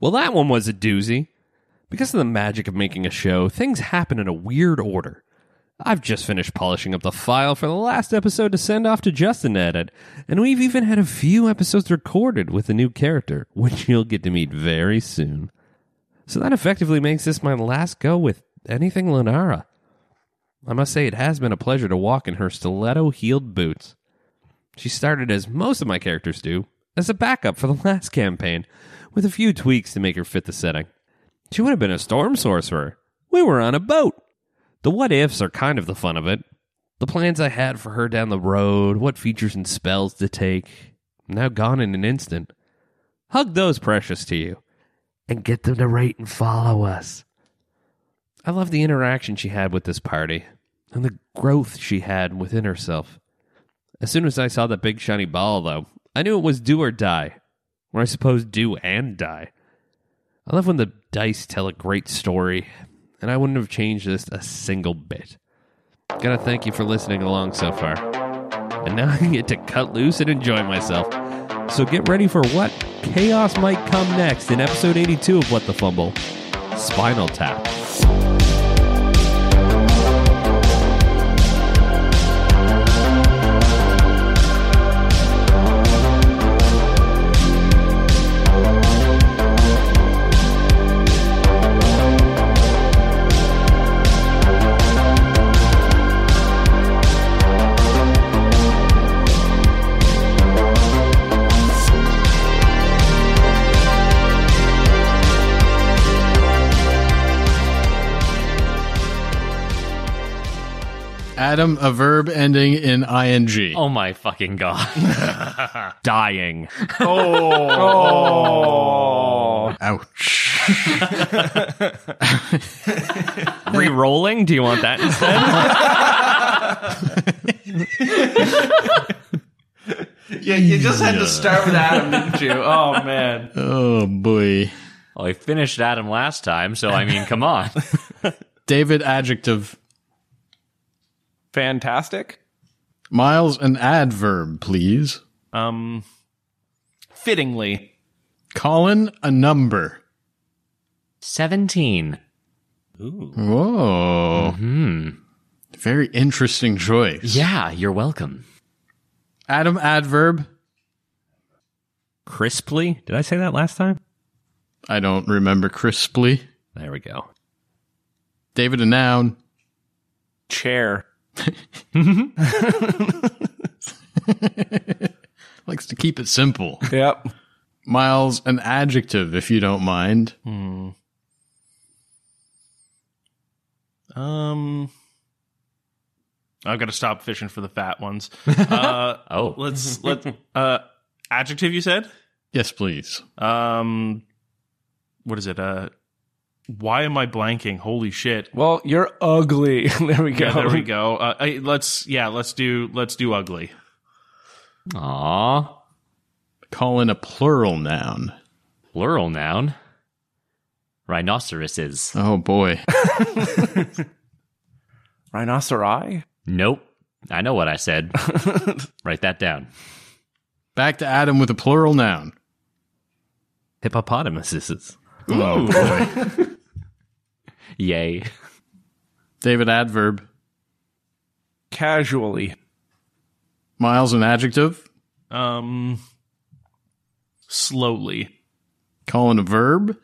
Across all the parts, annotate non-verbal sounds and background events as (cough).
Well, that one was a doozy. Because of the magic of making a show, things happen in a weird order. I've just finished polishing up the file for the last episode to send off to Justin to edit, and we've even had a few episodes recorded with a new character, which you'll get to meet very soon. So that effectively makes this my last go with anything Lenara. I must say, it has been a pleasure to walk in her stiletto heeled boots. She started as most of my characters do, as a backup for the (laughs) last campaign, with a few tweaks to make her fit the setting. She would have been a storm sorcerer. We were on a boat. The what ifs are kind of the fun of it. The plans I had for her down the road, what features and spells to take, now gone in an instant. Hug those precious to you and get them to rate and follow us. I love the interaction she had with this party and the growth she had within herself. As soon as I saw that big shiny ball, though, I knew it was do or die. Or I suppose do and die. I love when the dice tell a great story, and I wouldn't have changed this a single bit. Gotta thank you for listening along so far. And now (laughs) I get to cut loose and enjoy myself. So get ready for what chaos might come next in episode 82 of What the Fumble Spinal Tap. Adam, a verb ending in ing. Oh my fucking god. (laughs) Dying. Oh. oh. Ouch. (laughs) Re-rolling? Do you want that instead? (laughs) Yeah, you just had to start with Adam, didn't you? Oh man. oh boy. Well, I finished Adam last time, so I mean, come on. David, adjective. Fantastic. Miles, an adverb, please. Um fittingly. Colin, a number. 17. Ooh. Whoa. Hmm. Very interesting choice. Yeah, you're welcome. Adam, adverb. Crisply? Did I say that last time? I don't remember crisply. There we go. David, a noun. Chair. (laughs) Likes to keep it simple. Yep. Miles, an adjective, if you don't mind. Um I've got to stop fishing for the fat ones. (laughs) Uh Oh. let's let uh adjective you said? Yes, please. Um what is it? Uh why am I blanking? Holy shit. Well, you're ugly. (laughs) there we go. Yeah, there we go. Uh, I, let's yeah, let's do let's do ugly. Aw. Colin, a plural noun. Plural noun. Rhinoceroses. Oh boy. (laughs) Rhinoceri? Nope. I know what I said. (laughs) Write that down. Back to Adam with a plural noun. Hippopotamuses. Oh boy. Yay. David, adverb. Casually. Miles, an adjective. Um slowly. Colin, a verb.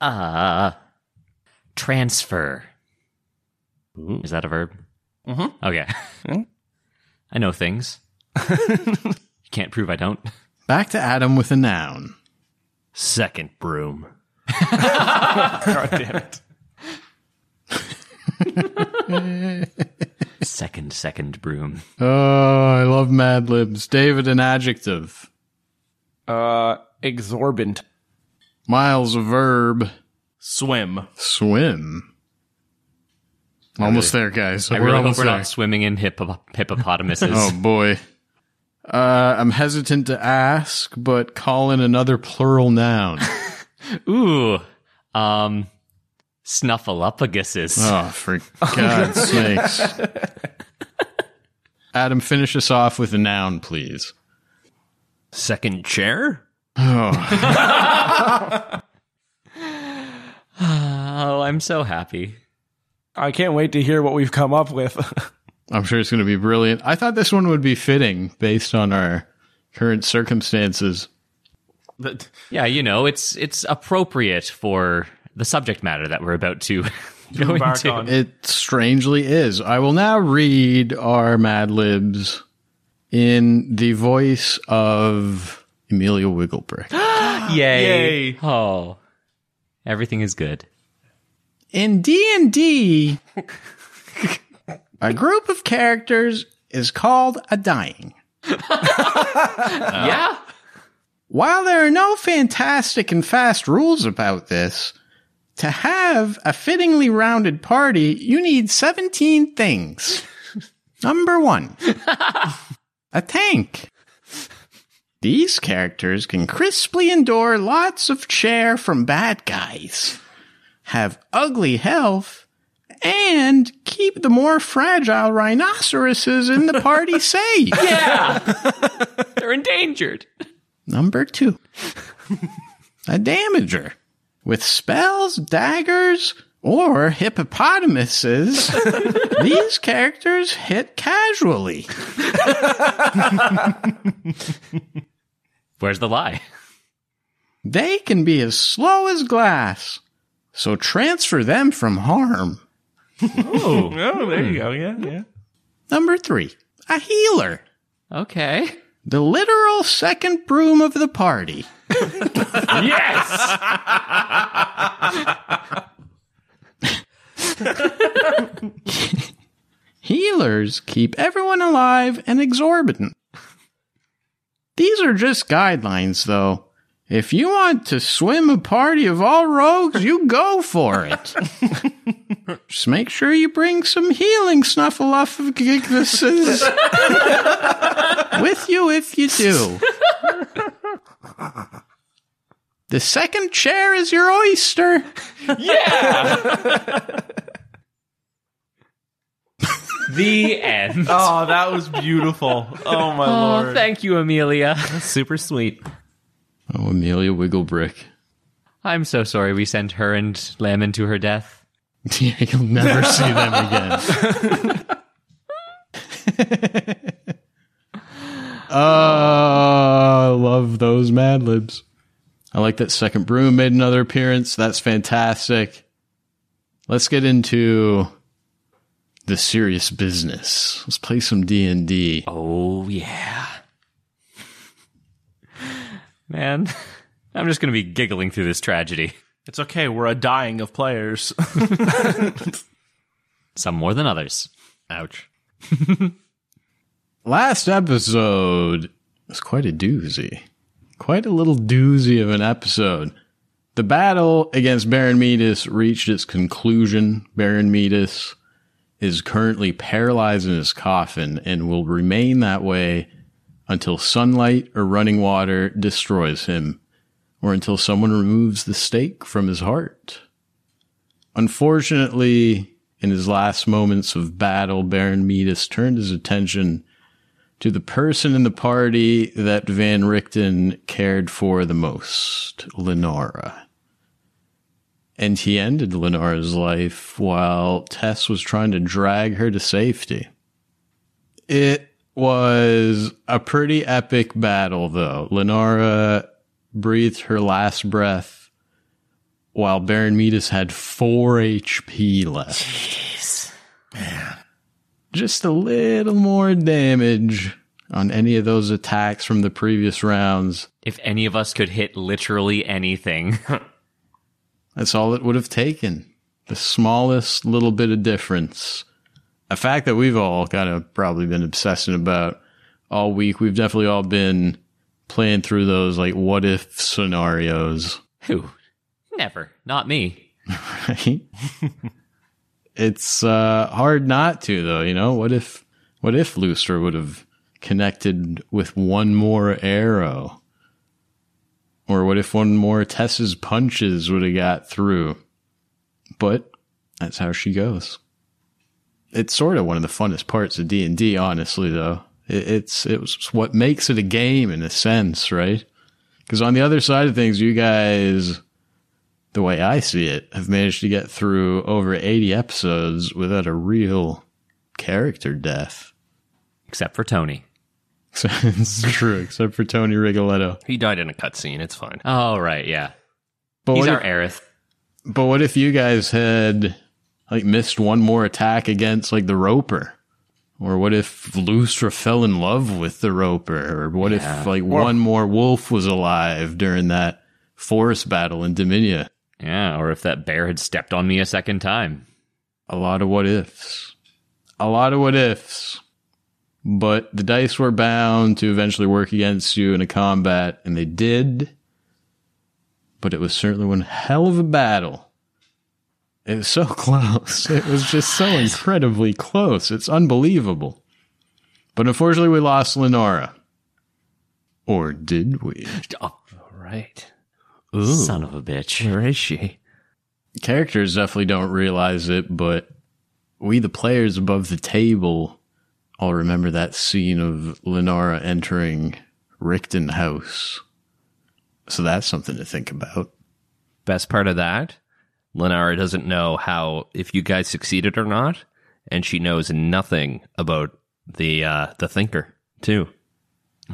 Uh, transfer. Is that a verb? Mm-hmm. Okay. (laughs) I know things. (laughs) you can't prove I don't. Back to Adam with a noun. Second broom. God damn it. (laughs) Second, second broom. Oh, I love Mad Libs. David, an adjective. Uh, exorbitant. Miles, a verb. Swim. Swim. Almost there, guys. I We're really hope almost we're there. not swimming in hippo- hippopotamuses. Oh boy. Uh, I'm hesitant to ask, but call in another plural noun. (laughs) Ooh. Um, snuffleupaguses. Oh, for God's (laughs) sakes. Adam, finish us off with a noun, please. Second chair? Oh, (laughs) Oh, I'm so happy. I can't wait to hear what we've come up with. (laughs) I'm sure it's going to be brilliant. I thought this one would be fitting based on our current circumstances. That- Yeah, you know, it's it's appropriate for the subject matter that we're about to (laughs) go into. on. It strangely is. I will now read our Mad Libs in the voice of Amelia Wigglebrick. (gasps) (gasps) Yay. Yay. Oh. Everything is good. In D&D, a group of characters is called a dying. (laughs) yeah. While there are no fantastic and fast rules about this, to have a fittingly rounded party, you need 17 things. (laughs) Number one, a tank. These characters can crisply endure lots of chair from bad guys, have ugly health, and keep the more fragile rhinoceroses in the party (laughs) safe. Yeah. They're endangered. Number two, a damager. With spells, daggers, or hippopotamuses, (laughs) these characters hit casually. Where's the lie? They can be as slow as glass, so transfer them from harm. oh, oh there you go. Yeah, yeah. Number three, a healer. Okay. The literal second broom of the party. Yes. (laughs) Healers keep everyone alive and exorbitant. These are just guidelines, though. If you want to swim a party of all rogues, you go for it. (laughs) just make sure you bring some healing snuffleupagus with you if you do. The second chair is your oyster. Yeah. the end. Oh, that was beautiful. Oh my Oh, lord. thank you, Amelia. Super sweet. Oh, Amelia Wigglebrick. I'm so sorry we sent her and Lemon to her death. (laughs) Yeah, you'll never see them again. oh, (laughs) I love those Mad Libs. I like that Second Broom made another appearance. That's fantastic. Let's get into the serious business. Let's play some D and D. Oh, yeah. Man, (laughs) I'm just going to be giggling through this tragedy. It's okay. We're a dying of players. (laughs) Some more than others. Ouch. (laughs) Last episode was quite a doozy. Quite a little doozy of an episode. The battle against Baron Metus reached its conclusion. Baron Metus is currently paralyzed in his coffin and will remain that way until sunlight or running water destroys him, or until someone removes the stake from his heart. Unfortunately, in his last moments of battle, Baron Metus turned his attention to the person in the party that Van Richten cared for the most, Lenora. And he ended Lenora's life while Tess was trying to drag her to safety. It was a pretty epic battle, though. Lenora breathed her last breath while Baron Metus had 4 HP left Jeez. Man. just a little more damage on any of those attacks from the previous rounds. If any of us could hit literally anything, (laughs) That's all it would have taken. The smallest little bit of difference. A fact that we've all kind of probably been obsessing about all week. We've definitely all been playing through those like what if scenarios. who? Never. Not me. (laughs) right? it's uh, hard not to, though. You know, what if what if Luster would have connected with one more arrow, or what if one more Tess's punches would have got through? But that's how she goes. It's sort of one of the funnest parts of D and D, honestly. Though it, it's it's what makes it a game in a sense, right? Because on the other side of things, you guys, the way I see it, have managed to get through over 80 episodes without a real character death. Except for Tony. (laughs) it's true, except for Tony Rigoletto. He died in a cutscene. It's fine. Oh, right. Yeah. But He's our if, Aerith. but what if you guys had like missed one more attack against like the Roper? Or what if Lustra fell in love with the Roper? Or what if like one more wolf was alive during that forest battle in Dominia? Yeah. Or if that bear had stepped on me a second time. A lot of what ifs. A lot of what ifs. But the dice were bound to eventually work against you in a combat, and they did. But it was certainly one hell of a battle. It was so (laughs) close. It was just so incredibly close. It's unbelievable. But unfortunately, we lost Lenora. Or did we? Oh, right. son of a bitch. Where is she? characters definitely don't realize it, but we, the players above the table, all remember that scene of Lenora entering Richten House. So that's something to think about. Best part of that, Lenara doesn't know how if you guys succeeded or not, and she knows nothing about the uh the thinker too.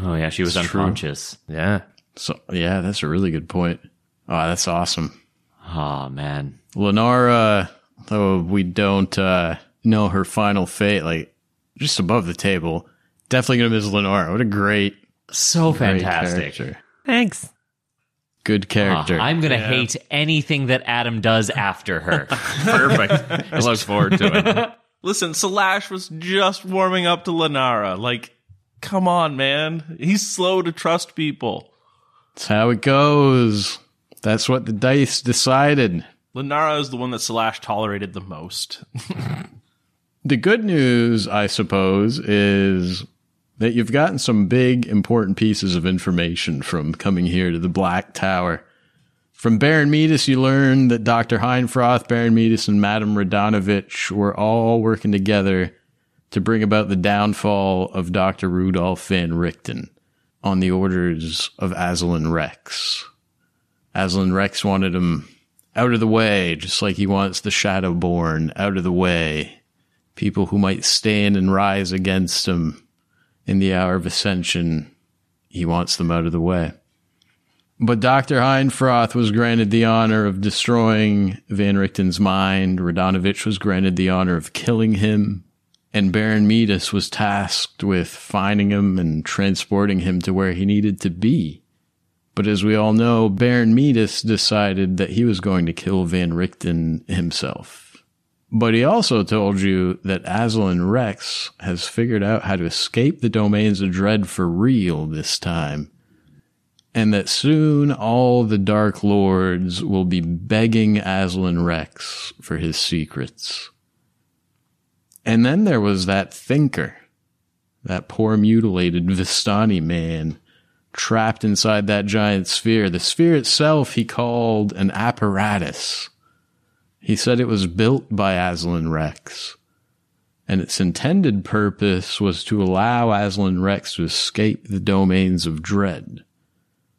Oh, yeah. She was It's true. unconscious. Yeah. So yeah, that's a really good point. Oh, that's awesome. Oh, man. Lenora, though we don't uh, know her final fate, like just above the table, definitely gonna miss Lenora. What a great, So great fantastic. character. Thanks. Good Ah, character. I'm going to hate anything that Adam does after her. (laughs) Perfect. I look forward to it. Listen, Slash was just warming up to Lenara. Like, come on, man. He's slow to trust people. That's how it goes. That's what the dice decided. Lenara is the one that Slash tolerated the most. (laughs) The good news, I suppose, is that you've gotten some big, important pieces of information from coming here to the Black Tower. From Baron Metus, you learned that Dr. Heinfroth, Baron Metus, and Madame Radonovich were all working together to bring about the downfall of Dr. Rudolf van Richten on the orders of Aslan Rex. Aslan Rex wanted him out of the way, just like he wants the Shadowborn out of the way people who might stand and rise against him in the hour of ascension. He wants them out of the way. But Dr. Heinfroth was granted the honor of destroying Van Richten's mind. Radonovich was granted the honor of killing him. And Baron Metus was tasked with finding him and transporting him to where he needed to be. But as we all know, Baron Metus decided that he was going to kill Van Richten himself. But he also told you that Aslan Rex has figured out how to escape the domains of dread for real this time. And that soon all the Dark Lords will be begging Aslan Rex for his secrets. And then there was that thinker, that poor mutilated Vistani man, trapped inside that giant sphere. The sphere itself he called an apparatus. He said it was built by Aslan Rex, and its intended purpose was to allow Aslan Rex to escape the domains of dread.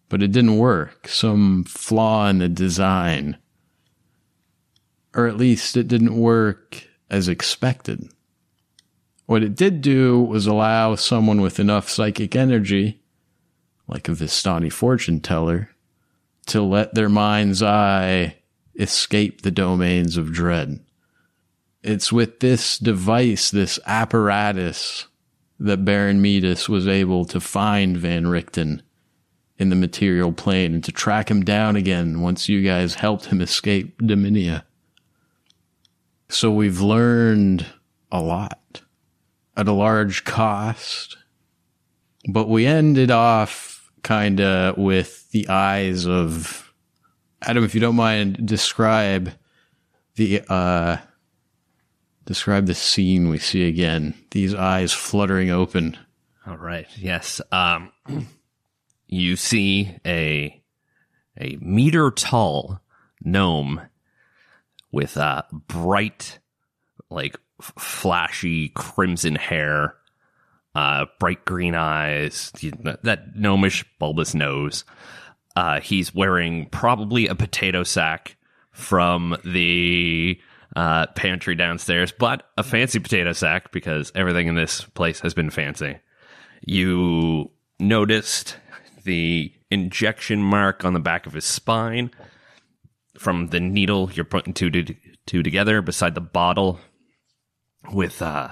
But it didn't work. Some flaw in the design. Or at least it didn't work as expected. What it did do was allow someone with enough psychic energy, like a Vistani fortune teller, to let their mind's eye escape the domains of dread. It's with this device, this apparatus, that Baron Metus was able to find Van Richten in the material plane and to track him down again once you guys helped him escape Dominia. So we've learned a lot at a large cost, but we ended off kind of with the eyes of Adam, if you don't mind, describe the uh describe the scene we see again. These eyes fluttering open. All right. Yes. Um, (clears throat) you see a a meter tall gnome with uh, bright, like flashy crimson hair, uh, bright green eyes, that gnomish bulbous nose, Uh, he's wearing probably a potato sack from the uh, pantry downstairs, but a fancy potato sack because everything in this place has been fancy. You noticed the injection mark on the back of his spine from the needle you're putting two to two together beside the bottle with uh,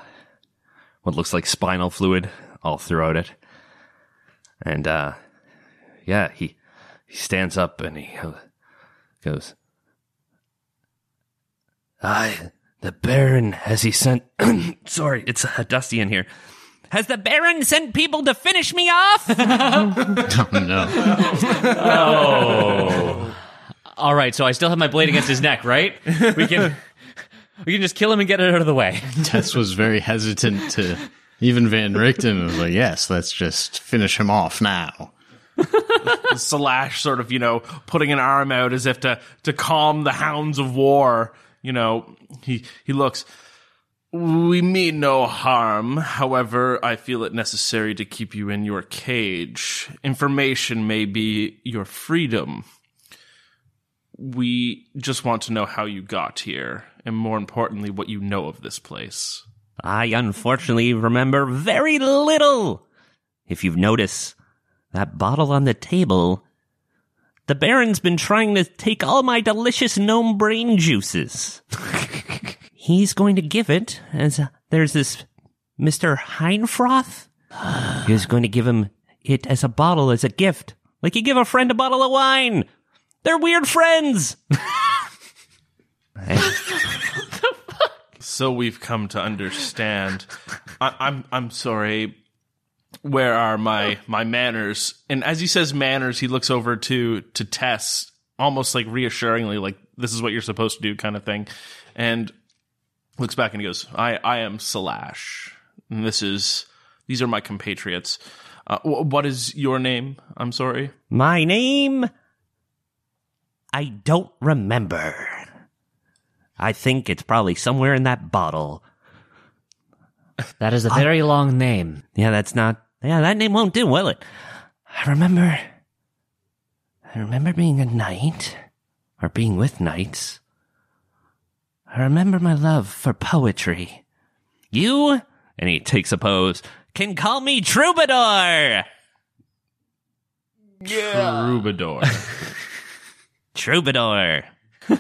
what looks like spinal fluid all throughout it. And uh, yeah, he he stands up and he goes, "I, the Baron, has he sent? (clears throat) sorry, it's uh, dusty in here. Has the Baron sent people to finish me off? (laughs) Oh, no. All right, so I still have my blade against his neck, right? We can we can just kill him and get it out of the way. Tess was very hesitant to. Even Van Richten was like, yes, let's just finish him off now. (laughs) Slash sort of, you know, putting an arm out as if to to calm the hounds of war. You know, he he looks. We mean no harm. However, I feel it necessary to keep you in your cage. Information may be your freedom. We just want to know how you got here, and more importantly, what you know of this place. I unfortunately remember very little. If you've noticed, that bottle on the table, the Baron's been trying to take all my delicious gnome brain juices. (laughs) He's going to give it as there's this Mr. Heinfroth. (sighs) He's going to give him it as a bottle as a gift. Like you give a friend a bottle of wine. They're weird friends. (laughs) So we've come to understand. I, I'm I'm sorry. Where are my my manners? And as he says manners, he looks over to to Tess, almost like reassuringly, like this is what you're supposed to do, kind of thing, and looks back and he goes, "I I am Salash, and this is these are my compatriots. Uh, wh- what is your name? I'm sorry. My name? I don't remember. I think it's probably somewhere in that bottle. That is a very long name. Yeah, that's not. Yeah, that name won't do, will it? I remember. I remember being a knight, or being with knights. I remember my love for poetry. You, and he takes a pose, can call me Troubadour! Yeah. Troubadour. (laughs) Troubadour!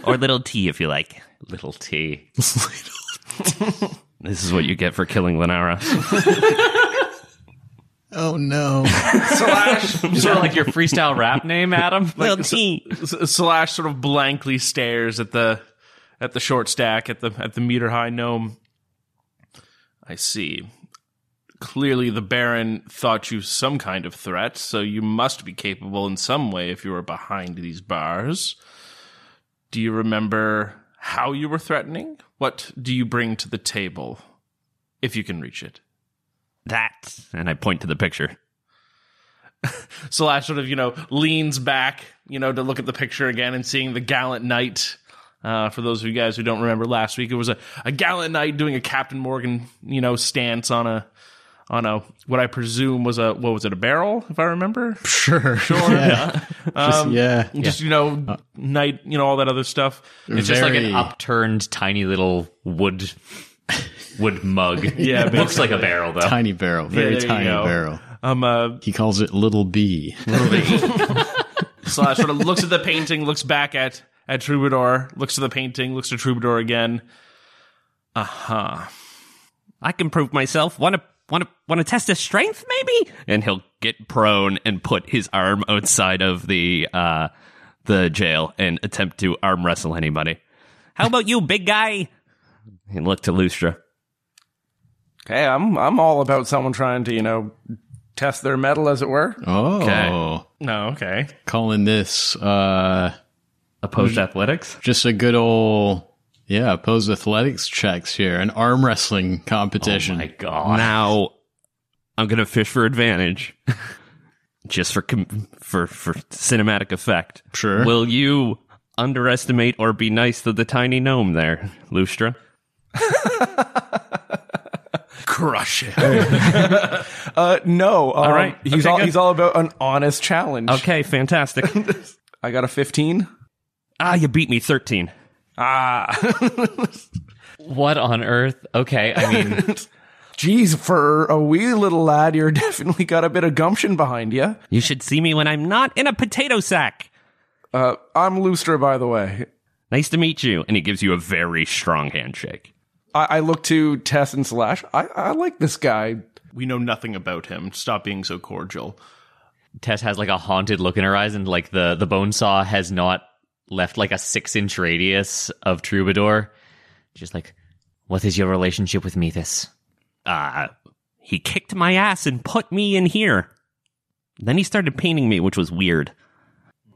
or Little T if you like. Little T. (laughs) This is what you get for killing Lenara. (laughs) Oh no. (laughs) Slash sort of like your freestyle rap name, Adam. Little T. S- Slash sort of blankly stares at the at the short stack at the at the meter high gnome. I see. Clearly, the Baron thought you some kind of threat, so you must be capable in some way if you were behind these bars. Do you remember how you were threatening? What do you bring to the table, if you can reach it? That. And I point to the picture. (laughs) Slash sort of, you know, leans back, you know, to look at the picture again and seeing the gallant knight. Uh, for those of you guys who don't remember last week, it was a, a gallant knight doing a Captain Morgan, you know, stance on a on a what I presume was a what was it a barrel if I remember (laughs) Sure. Sure. Yeah. Just, yeah. just you know knight you know all that other stuff It's just like an upturned, tiny little wood wood mug. (laughs) Yeah, it looks like a barrel though. Tiny barrel. Very there you tiny barrel. um uh He calls it Little B. slash (laughs) sort of looks at the painting looks back at at Troubadour looks at the painting looks at Troubadour again uh-huh I can prove myself. Want to want to want to test his strength, maybe? And he'll get prone and put his arm outside of the uh the jail and attempt to arm wrestle anybody. How about you, big guy? He looked to Lustra. Okay, I'm I'm all about someone trying to you know test their metal, as it were. Oh. Okay. no okay Calling this uh Opposed athletics? just a good old yeah, opposed athletics checks here. An arm wrestling competition. My God. Now I'm gonna fish for advantage, (laughs) just for com- for for cinematic effect. Sure. Will you underestimate or be nice to the tiny gnome there, Lustra? (laughs) crush him. (laughs) Uh, no. Um, right. He's Okay, all good. he's all about an honest challenge. Okay, fantastic. (laughs) I got a 15. ah, you beat me 13. Ah. What on earth? Okay, I mean, Geez, for a wee little lad, you're definitely got a bit of gumption behind you. You should see me when I'm not in a potato sack. Uh, I'm Lustra, by the way. Nice to meet you. And he gives you a very strong handshake. I, I look to Tess and Slash. I, I like this guy. we know nothing about him. Stop being so cordial. Tess has like a haunted look in her eyes, and like the the bone saw has not left like a six inch radius of Troubadour. Just like, what is your relationship with Metus? Uh, he kicked my ass and put me in here. Then he started painting me, which was weird.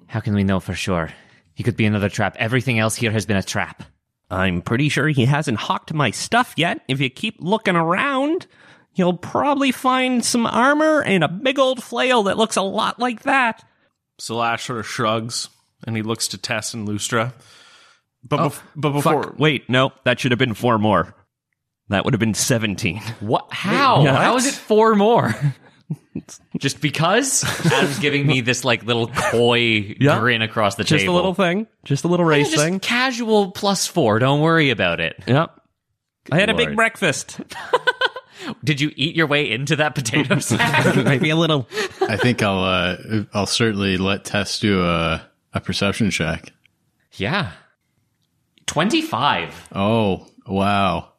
How can we know for sure? He could be another trap. Everything else here has been a trap. I'm pretty sure he hasn't hawked my stuff yet. If you keep looking around, you'll probably find some armor and a big old flail that looks a lot like that. Slash sort of shrugs and he looks to Tess and Lustra. But, oh, bef- but before. Fuck. Wait, no, that should have been four more. That would have been 17. What? How? Yeah. How is it four more? (laughs) Just because Adam's giving me this like little coy Yeah. grin across the Just table. Just a little thing. Just a little race Just thing. casual plus four. Don't worry about it. Yep. I had a big breakfast. (laughs) Did you eat your way into that potato (laughs) sack? Maybe a little. I think I'll uh, I'll certainly let Tess do a a perception check. yeah. Twenty-five. Oh wow.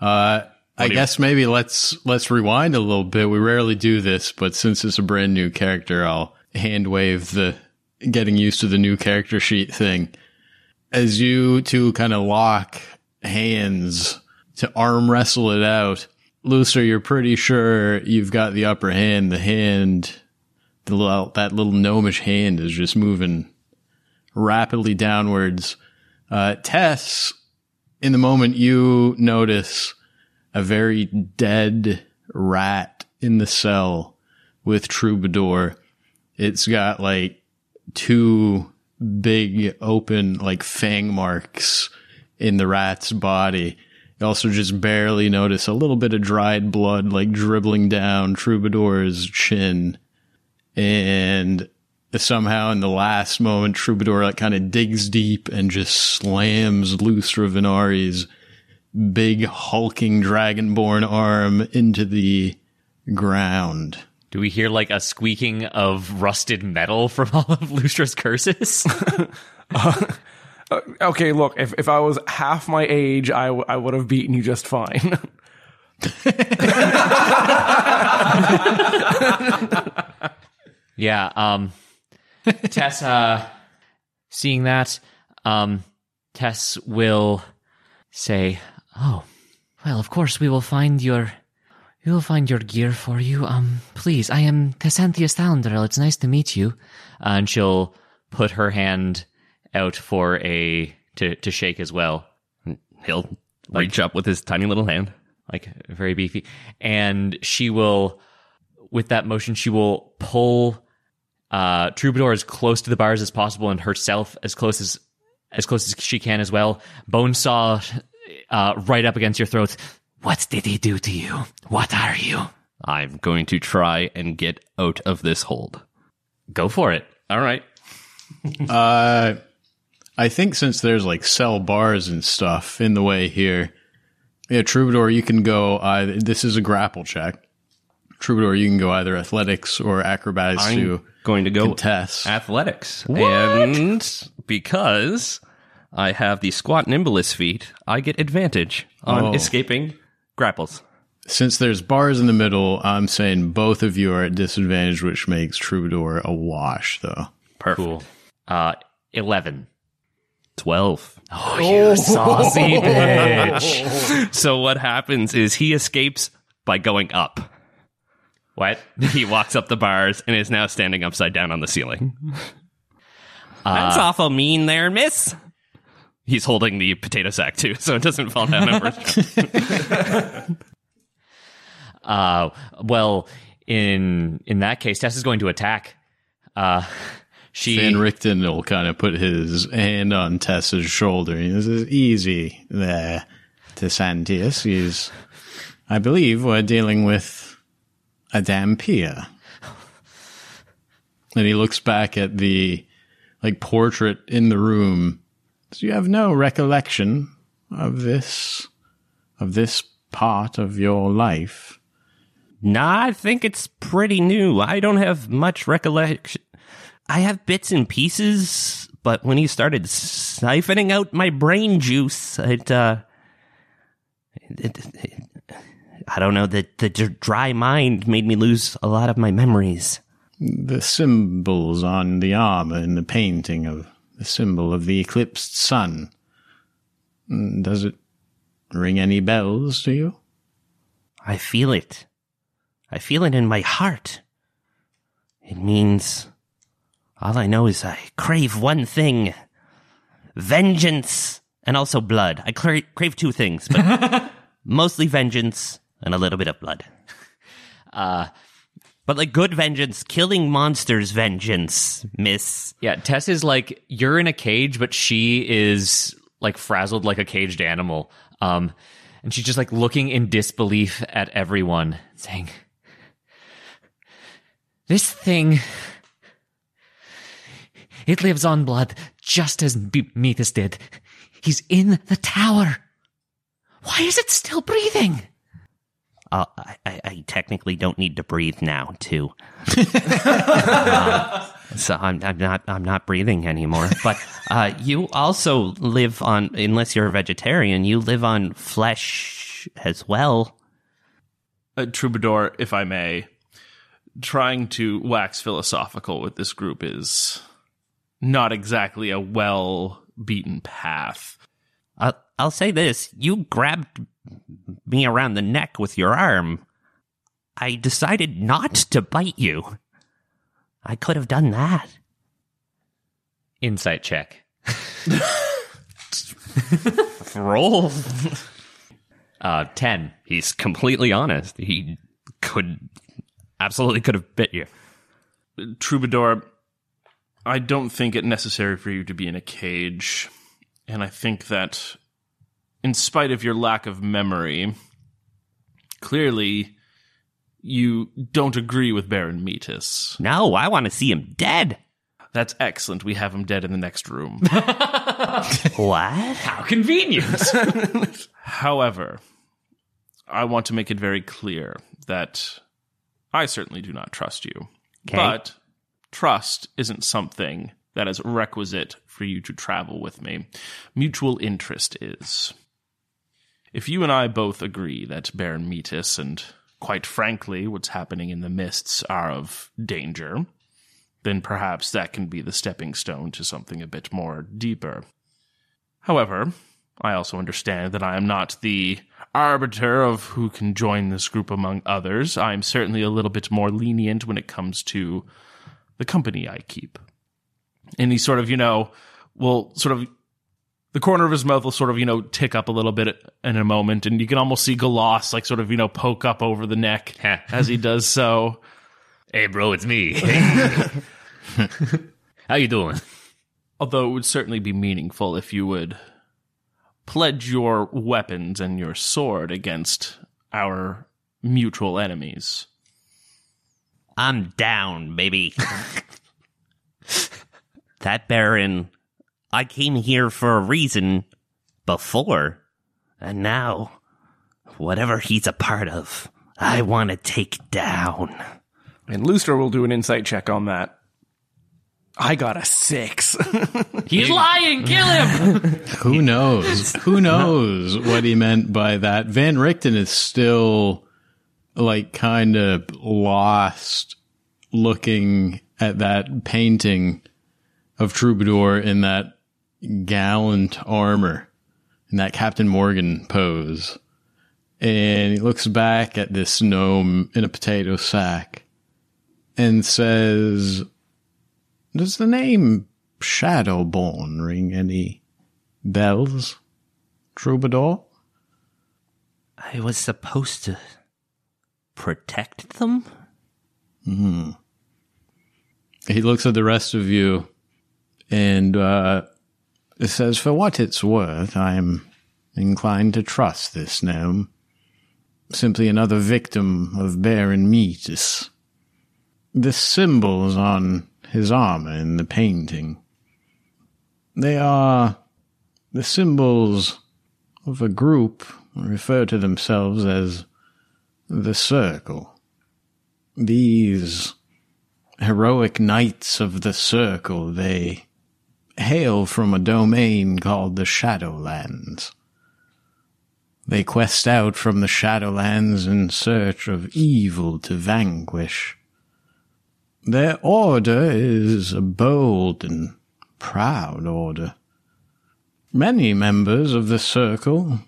Uh, I guess maybe let's let's rewind a little bit. We rarely do this, but since it's a brand new character, I'll hand wave the getting used to the new character sheet thing. As you two kind of lock hands to arm wrestle it out, Lucer, you're pretty sure you've got the upper hand. The hand, the little, that little gnomish hand is just moving rapidly downwards. Uh, Tess, in the moment you notice a very dead rat in the cell with Troubadour. It's got like two big open like fang marks in the rat's body. You also just barely notice a little bit of dried blood like dribbling down Troubadour's chin. And somehow in the last moment, Troubadour like kind of digs deep and just slams Lustra Venari's big hulking dragonborn arm into the ground. Do we hear like a squeaking of rusted metal from all of Lustra's curses? (laughs) Okay, look, if, if I was half my age, I, w- I would have beaten you just fine. (laughs) yeah. Um, Tess, uh, seeing that, um, Tess will say, "Oh, well, of course we will find your." We will find your gear for you. Um, please, I am Cassanthius Thalander. It's nice to meet you. Uh, and she'll put her hand out for a to to shake as well. He'll reach up with his tiny little hand. like very beefy and she will with that motion she will pull uh troubadour as close to the bars as possible and herself as close as as close as she can as well bonesaw uh right up against your throat what did he do to you what are you I'm going to try and get out of this hold. go for it All right. (laughs) Uh, I think since there's like cell bars and stuff in the way here, yeah, Troubadour, you can go. Uh, this is a grapple check. Troubadour, you can go either athletics or acrobatics I'm to going to go contest. athletics. And because I have the squat nimbleness feat, I get advantage on Oh. escaping grapples. Since there's bars in the middle, I'm saying both of you are at disadvantage, which makes Troubadour a wash, though. Perfect. cool uh 11 12. oh you saucy (laughs) bitch So what happens is he escapes by going up. what He walks up the bars and is now standing upside down on the ceiling. That's awful mean there, miss. He's holding the potato sack too, so it doesn't fall down over his (laughs) Uh, well, in in that case, Tess is going to attack. Uh, she Van Richten will kind of put his hand on Tessa's shoulder. This is easy there, Tessantius. He's I believe we're dealing with a Dhampir. And he looks back at the like portrait in the room. So you have no recollection of this of this part of your life. Nah, I think it's pretty new. I don't have much recollection. I have bits and pieces, but when he started siphoning out my brain juice, it, uh, it, it, I don't know, the, the dry mind made me lose a lot of my memories. The symbols on the armor in the painting of the symbol of the eclipsed sun. Does it ring any bells to you? I feel it. I feel it in my heart. It means all I know is I crave one thing vengeance and also blood. I cra- crave two things, but (laughs) mostly vengeance and a little bit of blood. (laughs) Uh, but like good vengeance, killing monsters vengeance, miss. Yeah, Tess is like you're in a cage, but she is like frazzled like a caged animal. Um, and she's just like looking in disbelief at everyone, saying, "This thing, it lives on blood, just as B- did. He's in the tower. Why is it still breathing?" Uh, I, I, I technically don't need to breathe now, too. (laughs) Um, so I'm, I'm not I'm not breathing anymore. But uh, you also live on, unless you're a vegetarian, you live on flesh as well. uh, troubadour, if I may, trying to wax philosophical with this group is not exactly a well beaten path. I'll, I'll say this: you grabbed me around the neck with your arm. I decided not to bite you. I could have done that. Insight check. (laughs) Roll. Uh, ten. He's completely honest. He could absolutely could have bit you. Troubadour, I don't think it necessary for you to be in a cage. And I think that, in spite of your lack of memory, clearly you don't agree with Baron Metus. No, I want to see him dead. That's excellent. We have him dead in the next room. (laughs) What? How convenient. (laughs) However, I want to make it very clear that I certainly do not trust you. Okay. But trust isn't something that is requisite for you to travel with me. Mutual interest is. If you and I both agree that Baron Metus and, quite frankly, what's happening in the mists are of danger, then perhaps that can be the stepping stone to something a bit more deeper. However, I also understand that I am not the arbiter of who can join this group among others. I am certainly a little bit more lenient when it comes to the company I keep. He sort of, you know, will sort of the corner of his mouth will sort of, you know, tick up a little bit in a moment, and you can almost see Galos like sort of, you know, poke up over the neck (laughs) as he does so. hey, bro, it's me. (laughs) (laughs) How you doing? Although it would certainly be meaningful if you would pledge your weapons and your sword against our mutual enemies. I'm down, baby. that Baron, I came here for a reason before, and now, whatever he's a part of, I want to take down. And Looster will do an insight check on that. I got a six. (laughs) He's lying. Kill him. (laughs) Who knows? Who knows what he meant by that? Van Richten is still like kind of lost looking at that painting of Troubadour in that gallant armor in that Captain Morgan pose. And he looks back at this gnome in a potato sack and says, Does the name Shadowborn ring any bells? Troubadour? I was supposed to protect them? He looks at the rest of you and uh, says, For what it's worth, I am inclined to trust this gnome. simply another victim of Baron Metus. The symbols on his armor in the painting, they are the symbols of a group refer to themselves as the Circle. These heroic knights of the Circle, they hail from a domain called the Shadowlands. They quest out from the Shadowlands in search of evil to vanquish. Their order is a bold and proud order. Many members of the Circle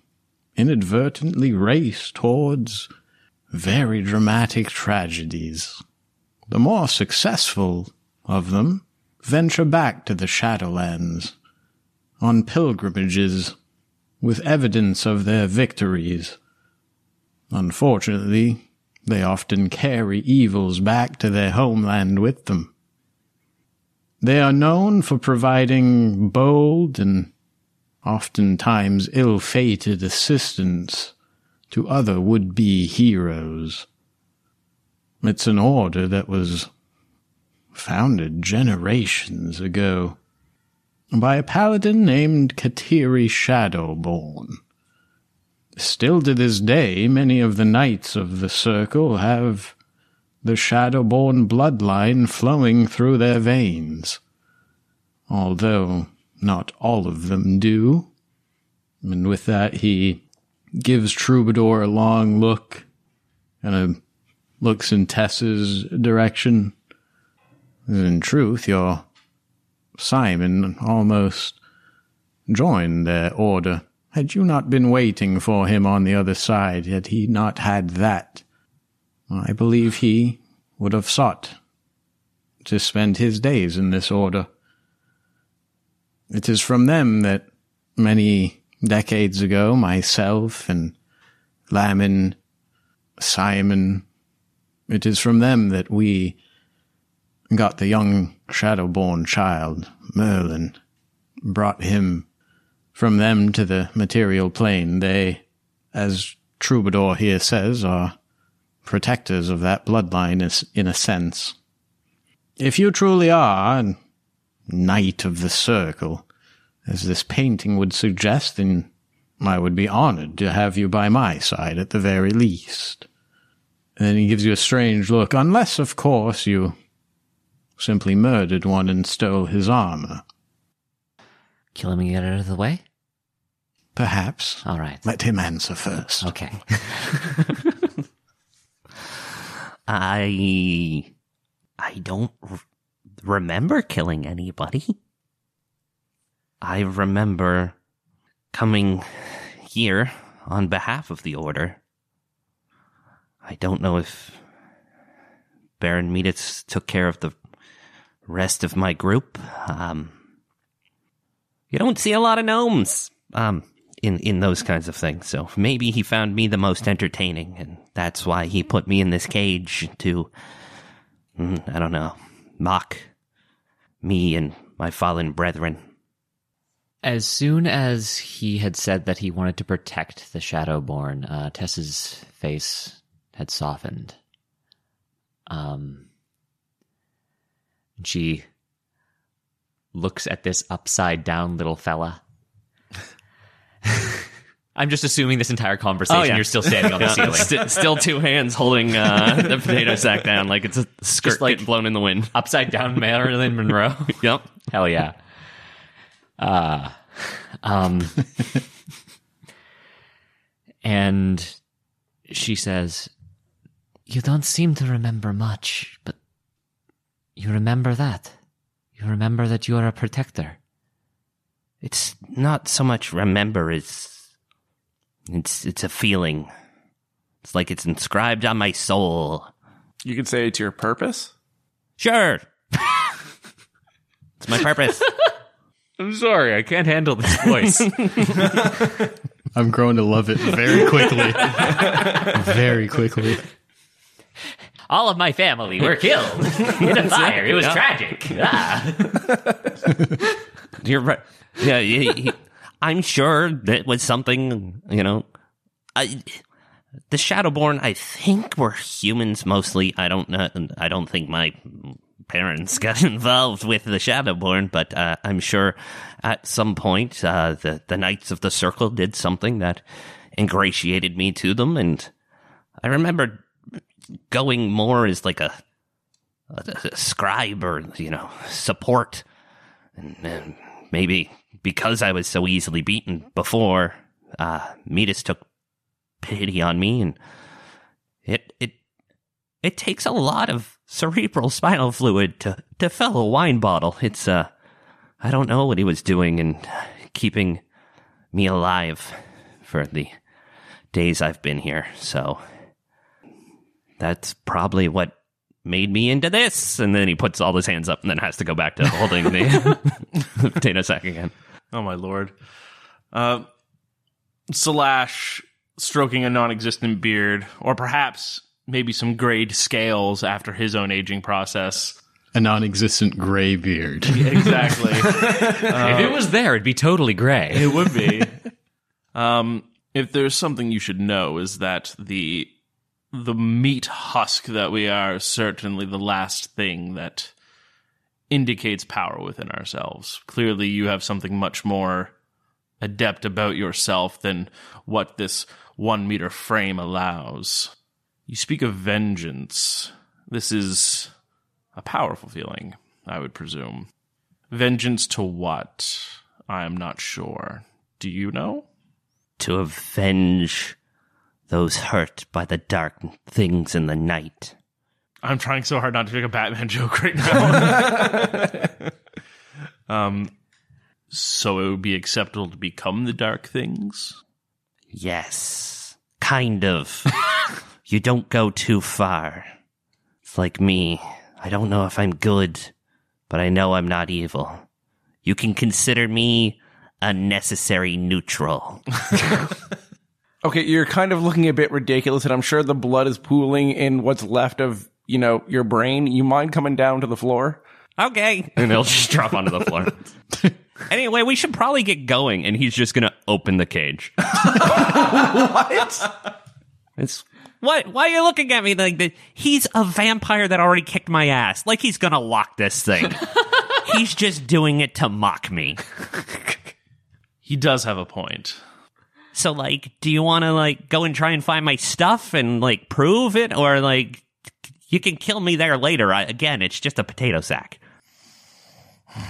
inadvertently race towards very dramatic tragedies. The more successful of them venture back to the Shadowlands on pilgrimages with evidence of their victories. Unfortunately, they often carry evils back to their homeland with them. They are known for providing bold and oftentimes ill fated assistance to other would be heroes. It's an order that was founded generations ago by a paladin named Kateri Shadowborn. Still to this day, many of the knights of the circle have the Shadowborn bloodline flowing through their veins. Although not all of them do. And with that, he gives Troubadour a long look and a looks in Tess's direction. In truth, your Simon almost joined their order. Had you not been waiting for him on the other side, had he not had that, I believe he would have sought to spend his days in this order. It is from them that many decades ago myself and Lamin, Simon, it is from them that we got the young shadow-born child, Merlin, brought him from them to the material plane. They, as Troubadour here says, are protectors of that bloodline in a sense. If you truly are a knight of the circle, as this painting would suggest, then I would be honored to have you by my side at the very least. And then he gives you a strange look, unless, of course, you simply murdered one and stole his armor. Kill him and get out of the way? Perhaps. All right. Let him answer first. Okay. (laughs) I I don't r- remember killing anybody. I remember coming here on behalf of the order. I don't know if Baron Metus took care of the rest of my group. Um, you don't see a lot of gnomes um, in in those kinds of things. So maybe he found me the most entertaining, and that's why he put me in this cage to, mm, I don't know, mock me and my fallen brethren. As soon as he had said that he wanted to protect the Shadowborn, uh, Tess's face had softened. Um, she looks at this upside down little fella. (laughs) I'm just assuming this entire conversation Oh, yeah. you're still standing on the (laughs) ceiling. St- still two hands holding uh, the (laughs) potato sack down like it's a skirt Just like- getting blown in the wind. upside down Marilyn Monroe. Yep. Hell yeah. Uh, um, and she says, You don't seem to remember much, but you remember that. You remember that you are a protector. It's not so much remember as it's it's a feeling. It's like it's inscribed on my soul. You could say it's your purpose. Sure. it's my purpose. (laughs) I'm sorry, I can't handle this voice. (laughs) I'm growing to love it very quickly. (laughs) very quickly. All of my family were killed (laughs) (laughs) in a fire. It was Yeah. tragic. Ah. (laughs) You're right. Yeah, he, he- I'm sure that was something. You know, I the Shadowborn, I think were humans mostly. I don't know. I don't think my parents got involved with the Shadowborn, but uh, I'm sure at some point uh, the the Knights of the Circle did something that ingratiated me to them, and I remember going more as like a, a, a scribe or you know support, and, and maybe because I was so easily beaten before, uh, Metus took pity on me, and it it it takes a lot of cerebral spinal fluid to to fill a wine bottle. It's uh, I don't know what he was doing and keeping me alive for the days I've been here. So that's probably what made me into this. And then he puts all his hands up and then has to go back to holding the (laughs) potato sack again. Oh my lord. Uh, Slash stroking a non-existent beard, or perhaps maybe some grayed scales after his own aging process. A non-existent gray beard. (laughs) Exactly. (laughs) if it was there, it'd be totally gray. it would be. Um, if there's something you should know is that the the meat husk that we are certainly the last thing that indicates power within ourselves. Clearly, you have something much more adept about yourself than what this one meter frame allows. You speak of vengeance. This is a powerful feeling, I would presume. Vengeance to what? I am not sure. Do you know? To avenge those hurt by the dark things in the night. I'm trying so hard not to make a Batman (laughs) joke right now. (laughs) um, so it would be acceptable to become the dark things. Yes, kind of. (laughs) you don't go too far. It's like me. I don't know if I'm good, but I know I'm not evil. You can consider me a necessary neutral. Okay, you're kind of looking a bit ridiculous, and I'm sure the blood is pooling in what's left of, you know, your brain. You mind coming down to the floor? Okay. (laughs) And he'll just drop onto the floor. (laughs) anyway, we should probably get going. And he's just going to open the cage. (laughs) what? It's what? Why are you looking at me like that? He's a vampire that already kicked my ass. Like he's going to lock this thing. he's just doing it to mock me. He does have a point. So, like, do you want to like go and try and find my stuff and like prove it, or like you can kill me there later? I, again, it's just a potato sack. (sighs)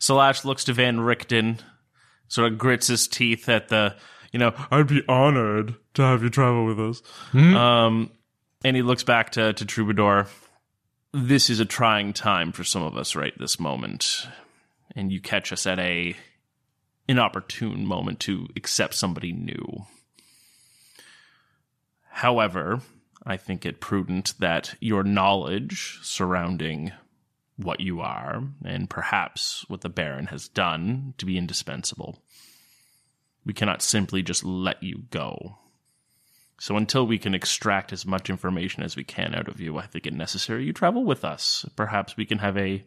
Slash looks to Van Richten, sort of grits his teeth at the, you know, I'd be honored to have you travel with us. Um, and he looks back to, to Troubadour. This is a trying time for some of us right this moment. And you catch us at a inopportune moment to accept somebody new. However, I think it prudent that your knowledge surrounding what you are and perhaps what the Baron has done to be indispensable. We cannot simply just let you go. So until we can extract as much information as we can out of you, I think it necessary you travel with us. Perhaps we can have a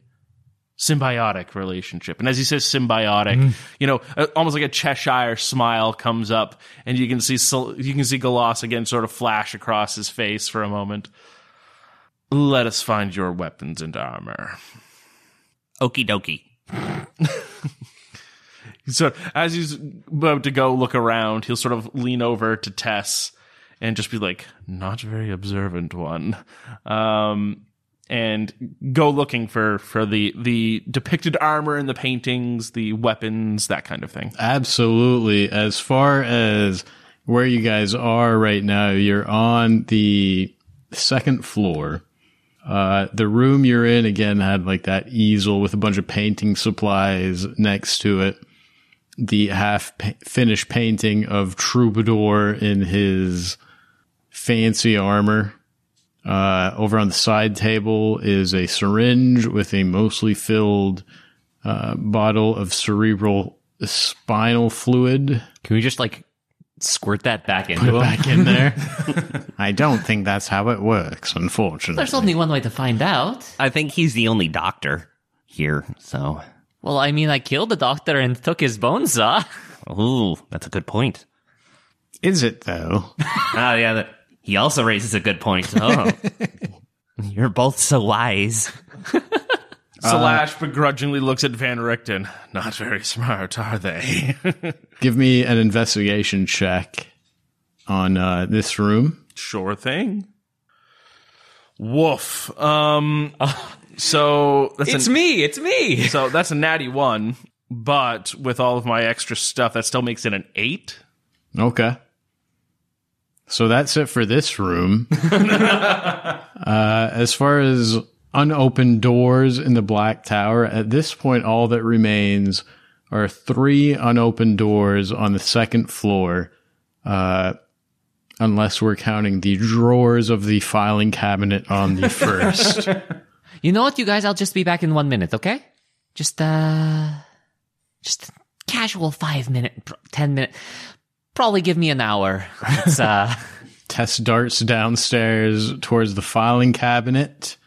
symbiotic relationship. And as he says symbiotic, you know, uh, almost like a Cheshire smile comes up and you can see you can see Galos again sort of flash across his face for a moment. Let us find your weapons and armor. Okie dokie. (laughs) So as he's about to go look around, he'll sort of lean over to Tess and just be like, "Not very observant one," um, and go looking for for the the depicted armor in the paintings, the weapons, that kind of thing. Absolutely. As far as where you guys are right now, you're on the second floor. Uh, the room you're in again had like that easel with a bunch of painting supplies next to it. The half pa- finished painting of Troubadour in his fancy armor. Uh, over on the side table is a syringe with a mostly filled uh, bottle of cerebral spinal fluid. Can we just like squirt that back into Put it him? back in there. (laughs) (laughs) I don't think that's how it works, unfortunately. There's only one way to find out. I think he's the only doctor here, so. Well, I mean, I killed the doctor and took his bone saw. Ooh, that's a good point. Is it though? Oh (laughs) yeah, that, he also raises a good point. Oh, (laughs) you're both so wise. Slash begrudgingly looks at Van Richten. Not very smart, are they? (laughs) Give me an investigation check on uh, this room. sure thing. Woof. Um. So that's It's an, me. It's me. so that's a natty one, but with all of my extra stuff, that still makes it an eight. Okay. So that's it for this room. (laughs) uh, as far as unopened doors in the Black Tower, at this point, all that remains are three unopened doors on the second floor, uh, unless we're counting the drawers of the filing cabinet on the (laughs) first. You know what, you guys? I'll just be back in one minute, okay? Just, uh, just casual five minute, ten minute. Probably give me an hour. It's, uh, (laughs) Tess darts downstairs towards the filing cabinet.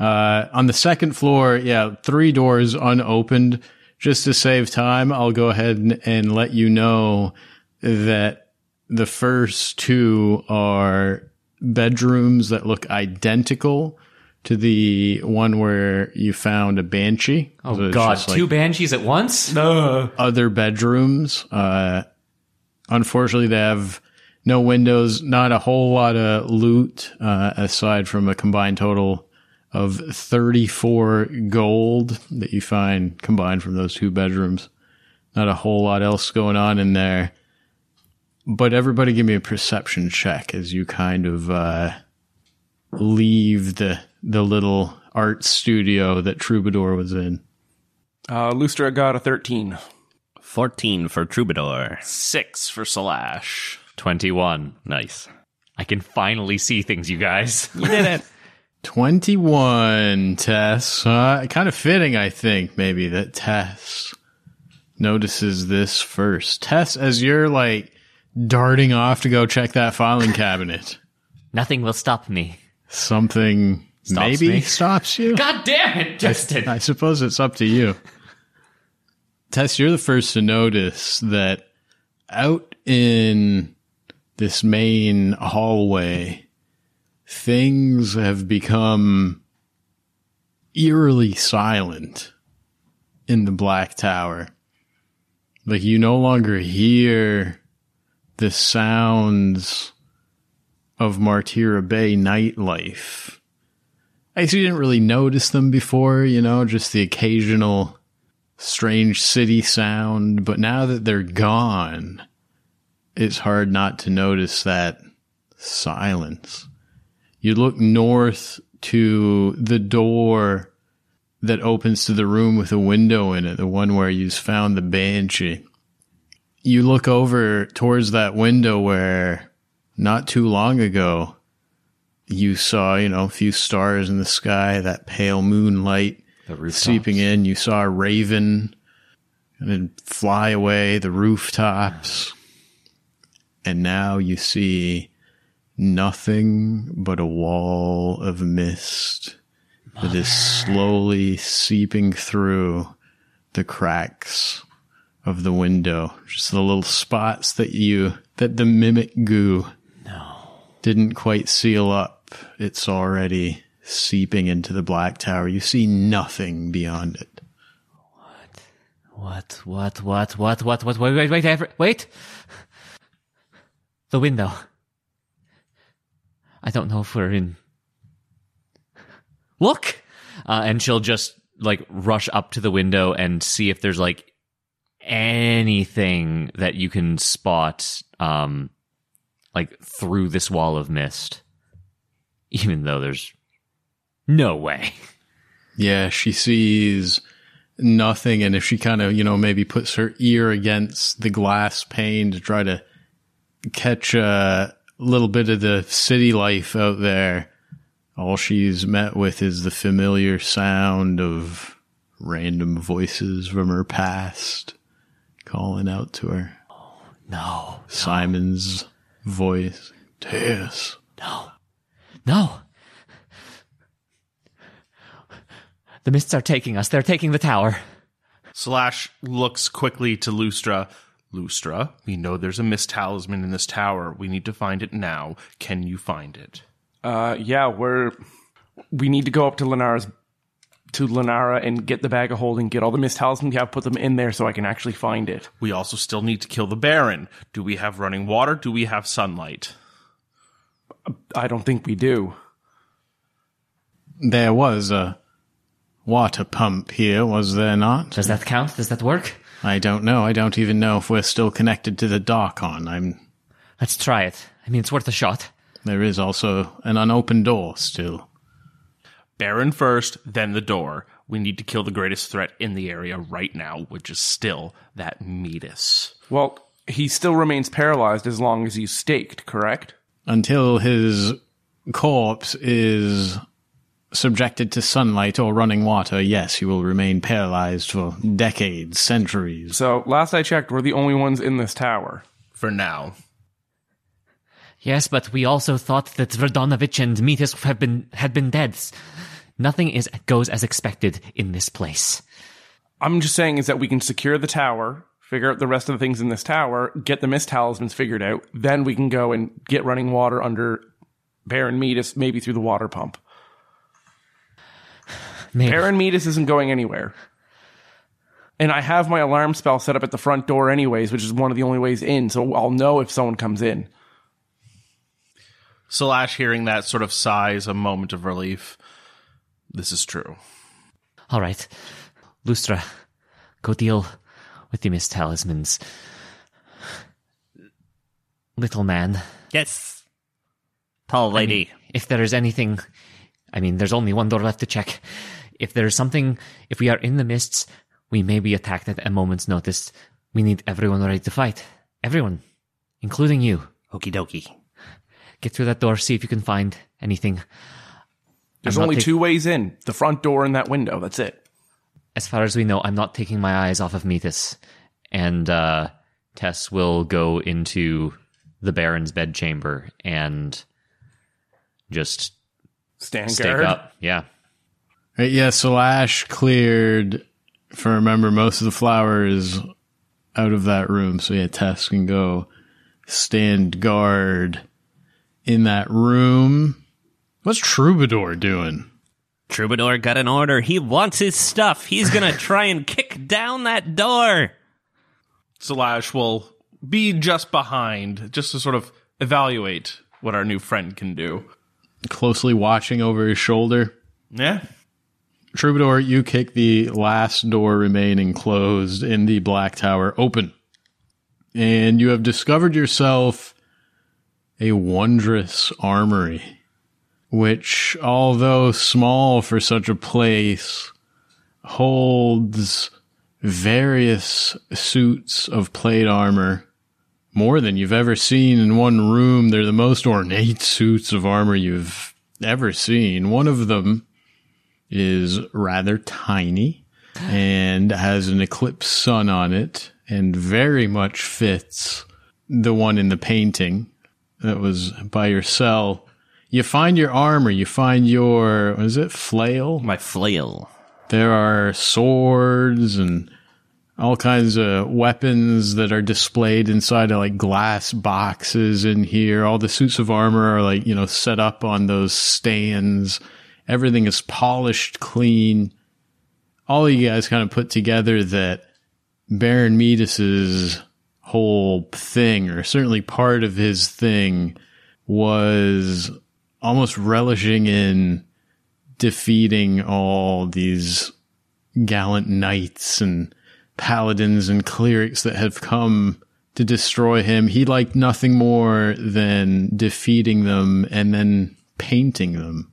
Uh, on the second floor, yeah, three doors unopened. Just to save time, I'll go ahead and, and let you know that the first two are bedrooms that look identical to the one where you found a banshee. So oh it's god, like- two banshees at once? No. Other bedrooms. Uh, unfortunately, they have no windows, not a whole lot of loot, uh, aside from a combined total of 34 gold that you find combined from those two bedrooms. Not a whole lot else going on in there. But everybody give me a perception check as you kind of, uh, leave the, the little art studio that Troubadour was in. Uh, Lustra got a 13. 14 for Troubadour. Six for Slash. 21. Nice. I can finally see things, you guys. You did it. (laughs) 21, Tess. Uh, kind of fitting, I think, maybe, that Tess notices this first. Tess, as you're like darting off to go check that filing (laughs) cabinet, Nothing will stop me. something Stops maybe me. stops you. God damn it, Justin. I suppose it's up to you. Tess, you're the first to notice that out in this main hallway, things have become eerily silent in the Black Tower. Like you no longer hear the sounds of Martira Bay nightlife. I you didn't really notice them before, you know, just the occasional strange city sound. But now that they're gone, it's hard not to notice that silence. You look north to the door that opens to the room with a window in it, the one where you found the banshee. You look over towards that window where not too long ago you saw, you know, a few stars in the sky, that pale moonlight. Seeping in. You saw a raven and then fly away the rooftops. And now you see nothing but a wall of mist that is slowly seeping through the cracks of the window. Just the little spots that you, that the mimic goo no. didn't quite seal up. It's already seeping into the black tower. You see nothing beyond it. What, what, what, what, what, what, wait, wait, wait, every, wait! The window. I don't know if we're in. Look! Uh, and she'll just, like, rush up to the window and see if there's, like, anything that you can spot, um, like, through this wall of mist. Even though there's no way. Yeah, she sees nothing. And if she kind of, you know, maybe puts her ear against the glass pane to try to catch a little bit of the city life out there, all she's met with is the familiar sound of random voices from her past calling out to her. No, Simon's voice. Tess. no, no. The mists are taking us. They're taking the tower. Slash looks quickly to Lustra. Lustra, we know there's a mist talisman in this tower. We need to find it now. Can you find it? Uh, yeah, we're we need to go up to Lenara's to Lenara and get the bag of holding, get all the mist talismans we have, put them in there so I can actually find it. We also still need to kill the Baron. Do we have running water? Do we have sunlight? I don't think we do. There was a water pump here, was there not? Does that count? Does that work? I don't know. I don't even know if we're still connected to the Darkon. I'm. Let's try it. I mean, it's worth a shot. There is also an unopened door still. Baron first, then the door. We need to kill the greatest threat in the area right now, which is still that Metus. Well, he still remains paralyzed as long as he's staked, correct? Until his corpse is subjected to sunlight or running water, yes, you will remain paralyzed for decades, centuries. So, last I checked, we're the only ones in this tower. For now. Yes, but we also thought that Verdonovich and Metus have been had been dead. Nothing is goes as expected in this place. I'm just saying is that we can secure the tower, figure out the rest of the things in this tower, get the mist talismans figured out, then we can go and get running water under Baron Metus, maybe through the water pump. Maybe. Baron Metus isn't going anywhere. And I have my alarm spell set up at the front door anyways, which is one of the only ways in, so I'll know if someone comes in. Slash hearing that sort of sighs a moment of relief. This is true. All right, Lustra, go deal with the Mist Talismans. Little man, Yes. Tall lady. if there is anything, I mean, there's only one door left to check. If there is something, if we are in the mists, we may be attacked at a moment's notice. We need everyone ready to fight. Everyone, including you. Okie dokie. Get through that door, see if you can find anything. There's I'm only tak- two ways in the front door and that window. That's it. As far as we know, I'm not taking my eyes off of Metus. And uh, Tess will go into the Baron's bedchamber and just Stand stake guard. up. Yeah. Right, yeah, Slash cleared, if I remember, most of the flowers out of that room. So yeah, Tess can go stand guard in that room. What's Troubadour doing? Troubadour got an order. He wants his stuff. He's gonna (laughs) try and kick down that door. Slash will be just behind, just to sort of evaluate what our new friend can do. Closely watching over his shoulder. Yeah. Troubadour, you kick the last door remaining closed in the Black Tower open. And you have discovered yourself a wondrous armory, which, although small for such a place, holds various suits of plate armor. More than you've ever seen in one room. They're the most ornate (laughs) suits of armor you've ever seen. One of them is rather tiny and has an eclipse sun on it and very much fits the one in the painting that was by your cell. You find your armor, you find your, what is it, flail? My flail. There are swords and all kinds of weapons that are displayed inside of like glass boxes in here. All the suits of armor are like, you know, set up on those stands. Everything is polished clean. All of you guys kind of put together that Baron Metus's whole thing, or certainly part of his thing, was almost relishing in defeating all these gallant knights and paladins and clerics that have come to destroy him. He liked nothing more than defeating them and then painting them,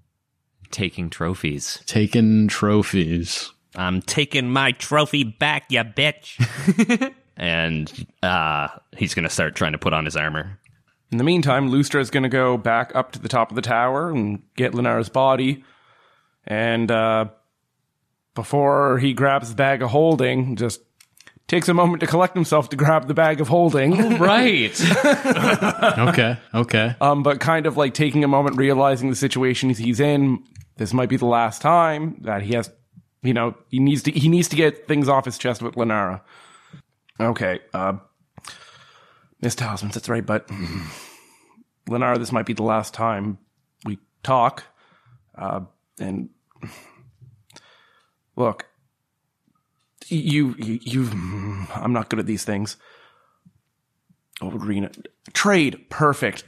Taking trophies. taking trophies. I'm taking my trophy back, you bitch. (laughs) and uh, he's gonna start trying to put on his armor. In the meantime, Lustra is going to go back up to the top of the tower and get Lenara's body. And uh, before he grabs the bag of holding, just takes a moment to collect himself to grab the bag of holding. Right. (laughs) Okay, okay. um, but kind of like taking a moment, realizing the situation he's in. This might be the last time that he has, you know, he needs to he needs to get things off his chest with Lenara. Okay, uh, Mist Talisman, that's right, but (clears throat) Lenara, this might be the last time we talk. Uh, and look, you, you, you, I'm not good at these things. Oh, Rena, trade, perfect.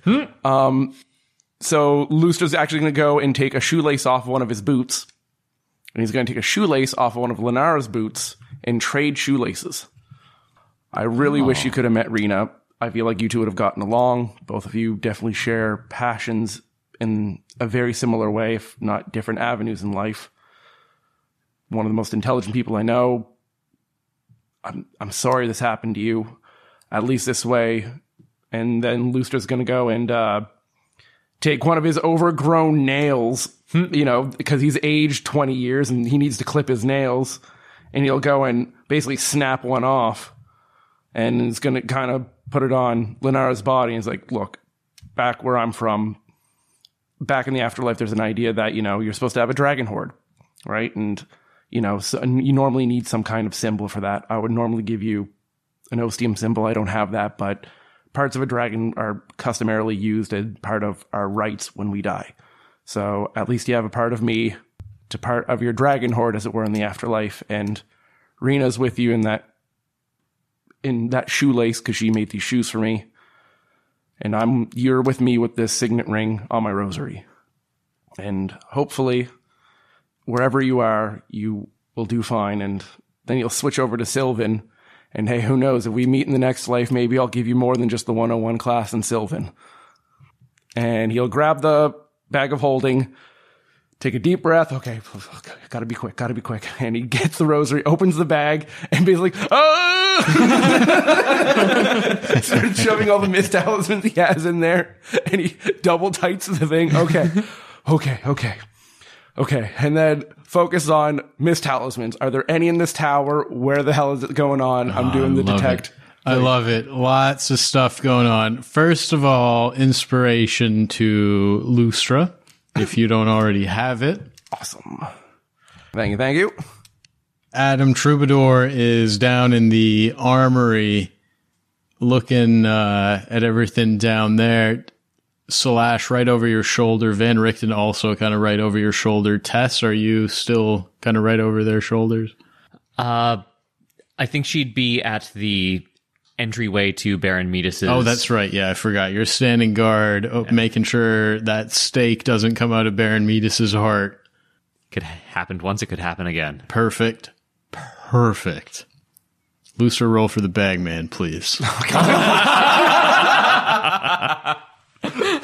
Um, so Lustra's actually going to go and take a shoelace off of one of his boots, and he's going to take a shoelace off of one of Lenara's boots and trade shoelaces. I really wish you could have met Rena. I feel like you two would have gotten along. Both of you definitely share passions in a very similar way, if not different avenues in life. One of the most intelligent people I know. I'm I'm sorry this happened to you. At least this way. And then Lustra's gonna go and uh, take one of his overgrown nails, hmm, you know, because he's aged 20 years and he needs to clip his nails. And he'll go and basically snap one off and is going to kind of put it on Lenara's body. And he's like, look, back where I'm from, back in the afterlife, there's an idea that, you know, you're supposed to have a dragon horde, right? And, you know, so, you normally need some kind of symbol for that. I would normally give you an ostium symbol. I don't have that, but parts of a dragon are customarily used as part of our rites when we die. So at least you have a part of me to part of your dragon horde, as it were, in the afterlife. And Rena's with you in that in that shoelace because she made these shoes for me. And I'm you're with me with this signet ring on my rosary. And hopefully wherever you are, you will do fine and then you'll switch over to Sylvan. And hey, who knows, if we meet in the next life, maybe I'll give you more than just the 101 class in Sylvan. And he'll grab the bag of holding, take a deep breath. Okay, gotta be quick, gotta be quick. (laughs) And he gets the rosary, opens the bag, and basically, ah! (laughs) starts shoving all the mist talismans he has in there, and he double tights the thing. Okay, okay, okay, okay. And then focus on mist talismans. Are there any in this tower? Where the hell is it going on? I'm doing the love detect. It. I love it. Lots of stuff going on. First of all, inspiration to Lustra, if you don't already have it. Awesome. Thank you, thank you. Adam Troubadour is down in the armory looking uh, at everything down there. Slash right over your shoulder. Van Richten also kind of right over your shoulder. Tess, are you still kind of right over their shoulders? Uh, I think she'd be at the entryway to Baron Metus's. Oh, that's right. Yeah, I forgot. You're standing guard, oh, making sure that stake doesn't come out of Baron Metus's heart. Could happen once, it could happen again. Perfect. Perfect. Looser roll for the bag man, please. (laughs) (laughs)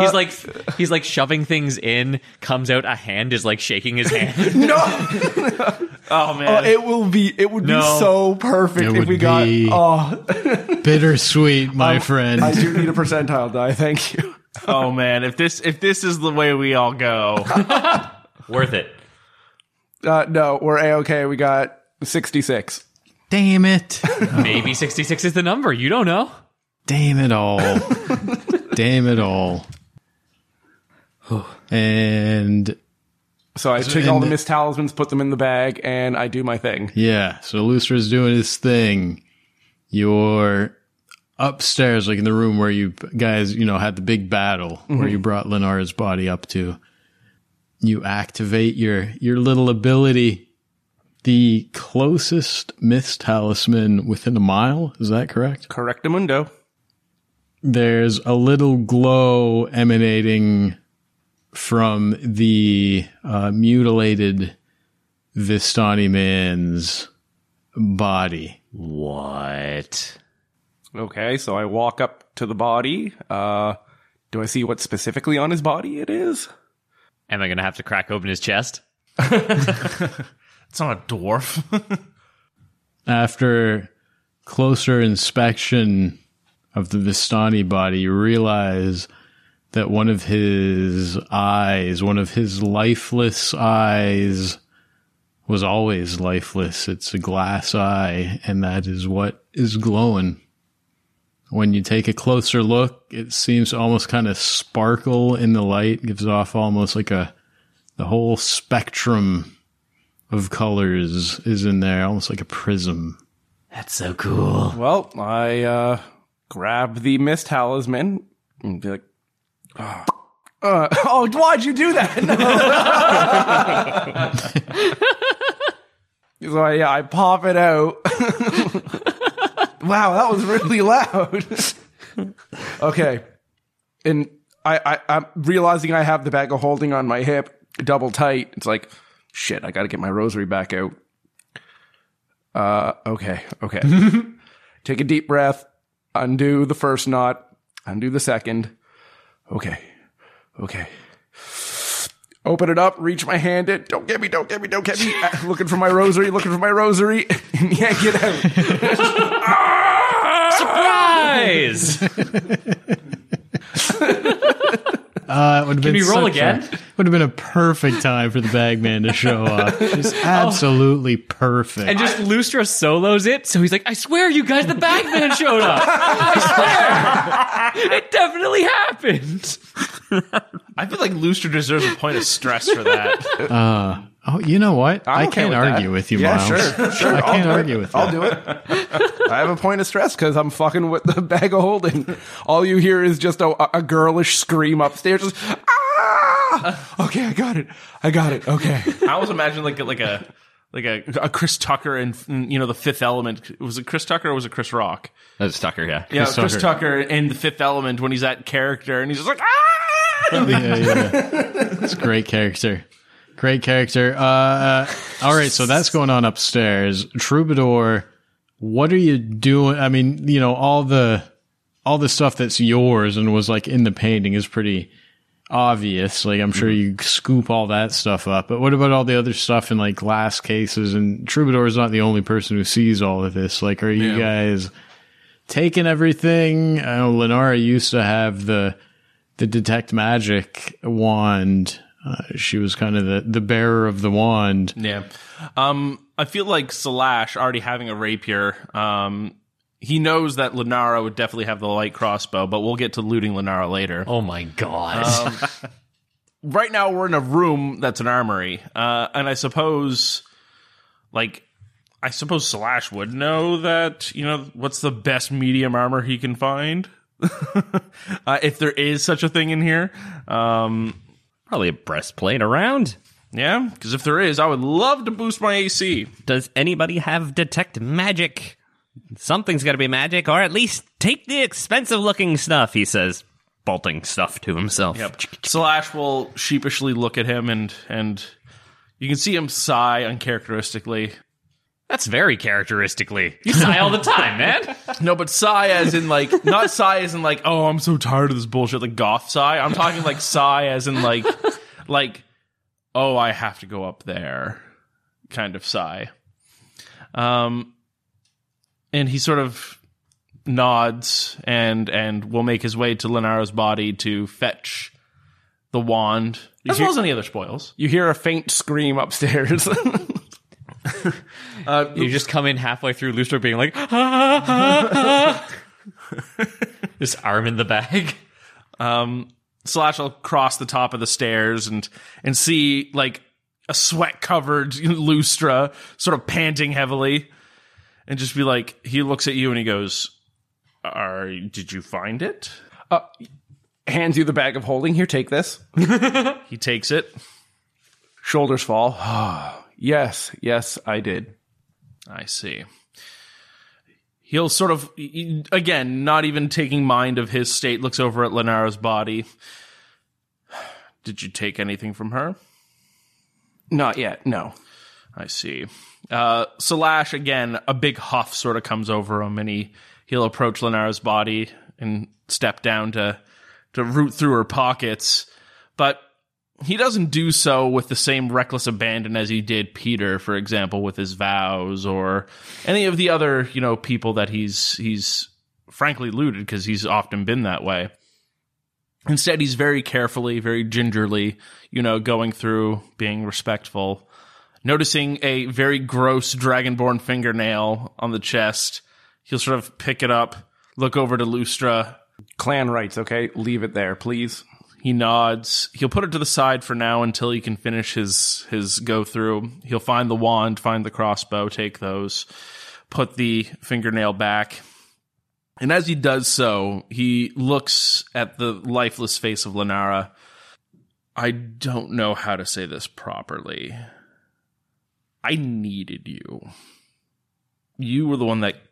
he's like he's like shoving things in, comes out a hand is like shaking his hand. (laughs) No, (laughs) Oh man, Oh, it will be. It would No. be so perfect It if we got. Oh, (laughs) Bittersweet, my friend. I do need a percentile die. Thank you. oh man, if this if this is the way we all go, Worth it. Uh, no, we're a okay. We got sixty six. Damn it. Maybe 66 is the number. You don't know. Damn it all. Damn it all. And So I take all the mist talismans, put them in the bag, and I do my thing. yeah, so Lustra's doing his thing. You're upstairs, like in the room where you guys, you know, had the big battle where you mm-hmm. brought Lenara's body up to. You activate your your little ability. The closest mist talisman within a mile, is that correct? Correctamundo. there's a little glow emanating from the uh, mutilated Vistani man's body. What? Okay, so I walk up to the body. Uh, do I see what specifically on his body it is? Am I going to have to crack open his chest? (laughs) it's not a dwarf. (laughs) After closer inspection of the Vistani body, you realize that one of his eyes, one of his lifeless eyes, was always lifeless. It's a glass eye, and that is what is glowing. When you take a closer look, it seems to almost kind of sparkle in the light, gives off almost like a the whole spectrum of colors is in there, almost like a prism. That's so cool. Well, I uh, grab the mist talisman and be like, oh, uh, (laughs) oh why'd you do that? So I, yeah, I pop it out. (laughs) wow, that was really loud. (laughs) okay. And I, I, I'm realizing I have the bag of holding on my hip double tight. It's like, shit, I got to get my rosary back out. Uh, okay, okay. Take a deep breath, undo the first knot, undo the second. Okay, okay. Open it up, reach my hand in. Don't get me, don't get me, don't get me. (laughs) Uh, looking for my rosary, looking for my rosary, (laughs) and yank it out. (laughs) Surprise! Uh, it would have been we roll such a- again? (laughs) would have been a perfect time for the bagman to show (laughs) up. Just absolutely perfect. and just Lustra solos it, so he's like, I swear you guys, the bagman showed up. (laughs) I swear. it definitely happened. I feel like Lustra deserves a point of stress for that. Oh, you know what? I I'm okay can't with argue that. with you, Yeah, Miles. sure, (laughs) sure. I can't argue it. with I'll do it. (laughs) I have a point of stress because I'm fucking with the bag of holding. All you hear is just a, a girlish scream upstairs. Just, ah! Okay, I got it. I got it. Okay. I always imagine like a, like a like a, a Chris Tucker and you know the Fifth Element. Was it Chris Tucker or was it Chris Rock? That's Tucker, yeah. Yeah, Chris Chris, Tucker. Tucker in the Fifth Element when he's that character and he's just like ah. yeah, yeah. (laughs) It's a great character. Great character. Uh, uh, all right, so that's going on upstairs. Troubadour, what are you doing? I mean, you know, all the all the stuff that's yours and was like in the painting is pretty obvious. Like I'm sure you scoop all that stuff up. But what about all the other stuff in like glass cases? And Troubadour is not the only person who sees all of this. Like, are you guys taking everything? I know Lenara used to have the the detect magic wand. Uh, she was kind of the, the bearer of the wand. Yeah. Um, I feel like Slash already having a rapier. Um, he knows that Lenara would definitely have the light crossbow, but we'll get to looting Lenara later. Oh my god. right now we're in a room that's an armory, uh, and I suppose, like, I suppose Slash would know that you know what's the best medium armor he can find, (laughs) uh, if there is such a thing in here. Um, Probably a breastplate around. yeah, because if there is, I would love to boost my AC. Does anybody have detect magic? Something's got to be magic, or at least take the expensive looking stuff, he says, bolting stuff to himself. Yep. Slash will sheepishly look at him, and and you can see him sigh uncharacteristically. That's very characteristically. You sigh all the time, man. No, but sigh as in like not sigh as in like oh I'm so tired of this bullshit like goth sigh. I'm talking like sigh as in like like oh I have to go up there kind of sigh. Um, and he sort of nods and and will make his way to Lenara's body to fetch the wand as well as any other spoils. You hear a faint scream upstairs. (laughs) (laughs) You just come in halfway through Lustra being like, "Ah, ah, ah." this arm in the bag. um, Slash will cross the top of the stairs and and see like a sweat covered (laughs) Lustra sort of panting heavily, and just be like, he looks at you and he goes, "Are did you find it?" Hands you the bag of holding. Here, take this. (laughs) He takes it. Shoulders fall. (sighs) (sighs) yes, yes, I did. I see. He'll sort of, again, not even taking mind of his state, looks over at Lenara's body. Did you take anything from her? Not yet. No. I see. Uh, Slash again, a big huff sort of comes over him, and he he'll approach Lenara's body and step down to to root through her pockets, but he doesn't do so with the same reckless abandon as he did Peter, for example, with his vows or any of the other you know people that he's he's frankly looted because he's often been that way. Instead, he's very carefully, very gingerly, you know, going through, being respectful noticing a very gross dragonborn fingernail on the chest. He'll sort of pick it up, look over to Lustra. Clan rights, okay? Leave it there, please. He nods. He'll put it to the side for now until he can finish his his go through. He'll find the wand, find the crossbow, take those. put the fingernail back. And as he does so, he looks at the lifeless face of Lenara. I don't know how to say this properly. I needed you. You were the one that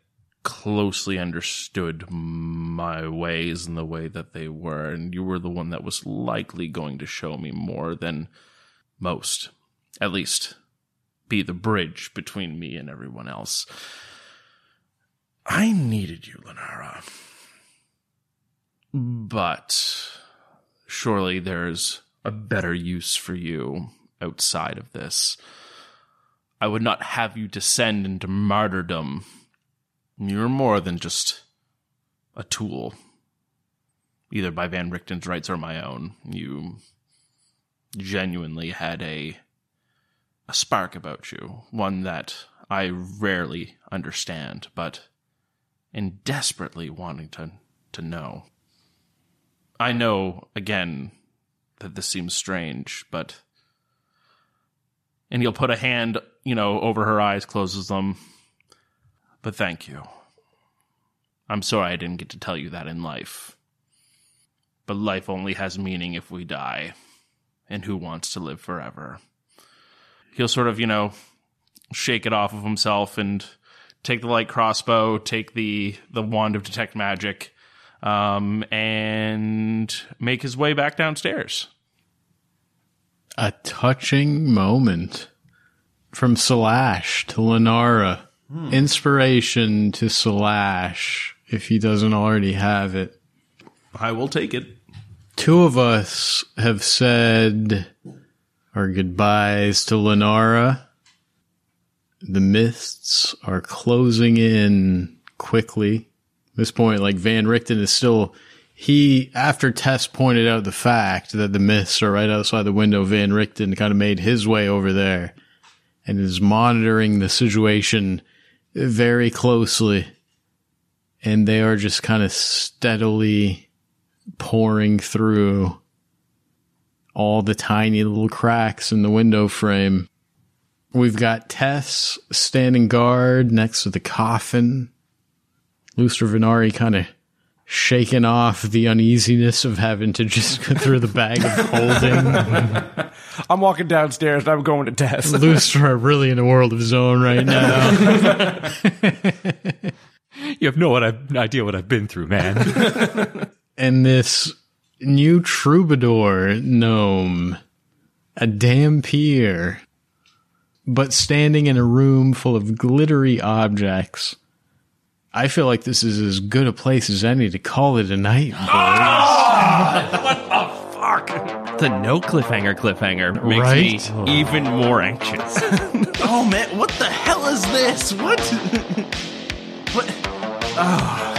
closely understood my ways and the way that they were, and you were the one that was likely going to show me more than most. At least, be the bridge between me and everyone else. I needed you, Lenara. But surely there's a better use for you outside of this. I would not have you descend into martyrdom. You're more than just a tool, either by Van Richten's rights or my own. You genuinely had a a spark about you, one that I rarely understand, but in desperately wanting to to know. I know again that this seems strange, but and he'll put a hand, you know, over her eyes, closes them. But thank you. I'm sorry I didn't get to tell you that in life. But life only has meaning if we die. And who wants to live forever? He'll sort of, you know, shake it off of himself and take the light crossbow, take the the wand of detect magic, um, and make his way back downstairs. A touching moment from Slash to Lenara. Inspiration to Slash if he doesn't already have it. I will take it. Two of us have said our goodbyes to Lenara. The mists are closing in quickly. At this point, like Van Richten is still he after Tess pointed out the fact that the mists are right outside the window, Van Richten kind of made his way over there and is monitoring the situation very closely. And they are just kind of steadily pouring through all the tiny little cracks in the window frame. We've got Tess standing guard next to the coffin. Luster Venari kind of shaking off the uneasiness of having to just go through the bag of holding. (laughs) I'm walking downstairs and I'm going to Tess. (laughs) Luster are really in a world of his own right now. (laughs) You have no idea what I've been through, man. and this new troubadour gnome, a dhampir, but standing in a room full of glittery objects. I feel like this is as good a place as any to call it a night, boys. Ah! What the fuck? The no cliffhanger cliffhanger makes Right? me even more anxious. (laughs) Oh man, what the hell is this? What? (laughs) what? Oh.